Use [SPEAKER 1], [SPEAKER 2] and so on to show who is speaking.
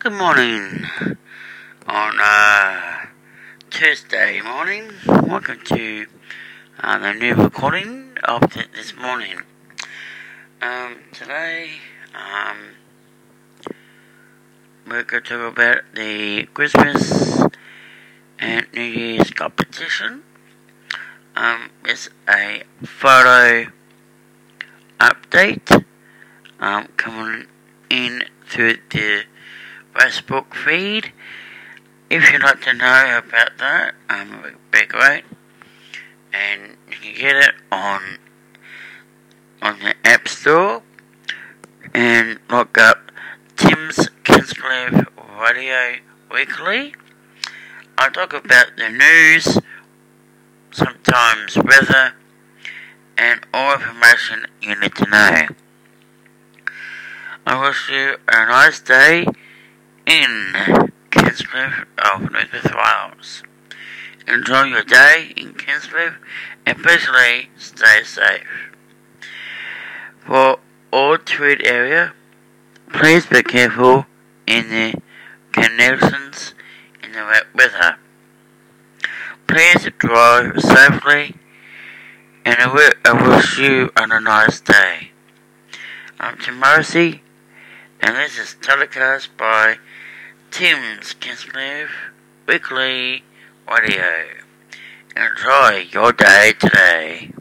[SPEAKER 1] Good morning on uh, Tuesday morning. Welcome to uh, the new recording of th- this morning. Um, today, um, we're going to talk about the Christmas and New Year's competition. Um, it's a photo update um, coming in through the Facebook feed. If you'd like to know about that, um, it would be great. And you can get it on on the App Store and look up Tim's Kingscliff Radio Weekly. I talk about the news, sometimes weather, and all information you need to know. I wish you a nice day in Kingscliff of South Wales. Enjoy your day in Kingscliff and especially stay safe. For all Tweed area, please be careful in the connections in the wet weather. Please drive safely and I wish you a nice day. I'm Tim Morrissey and this is telecast by Tim's Kingscliff Weekly Radio. Enjoy your day today.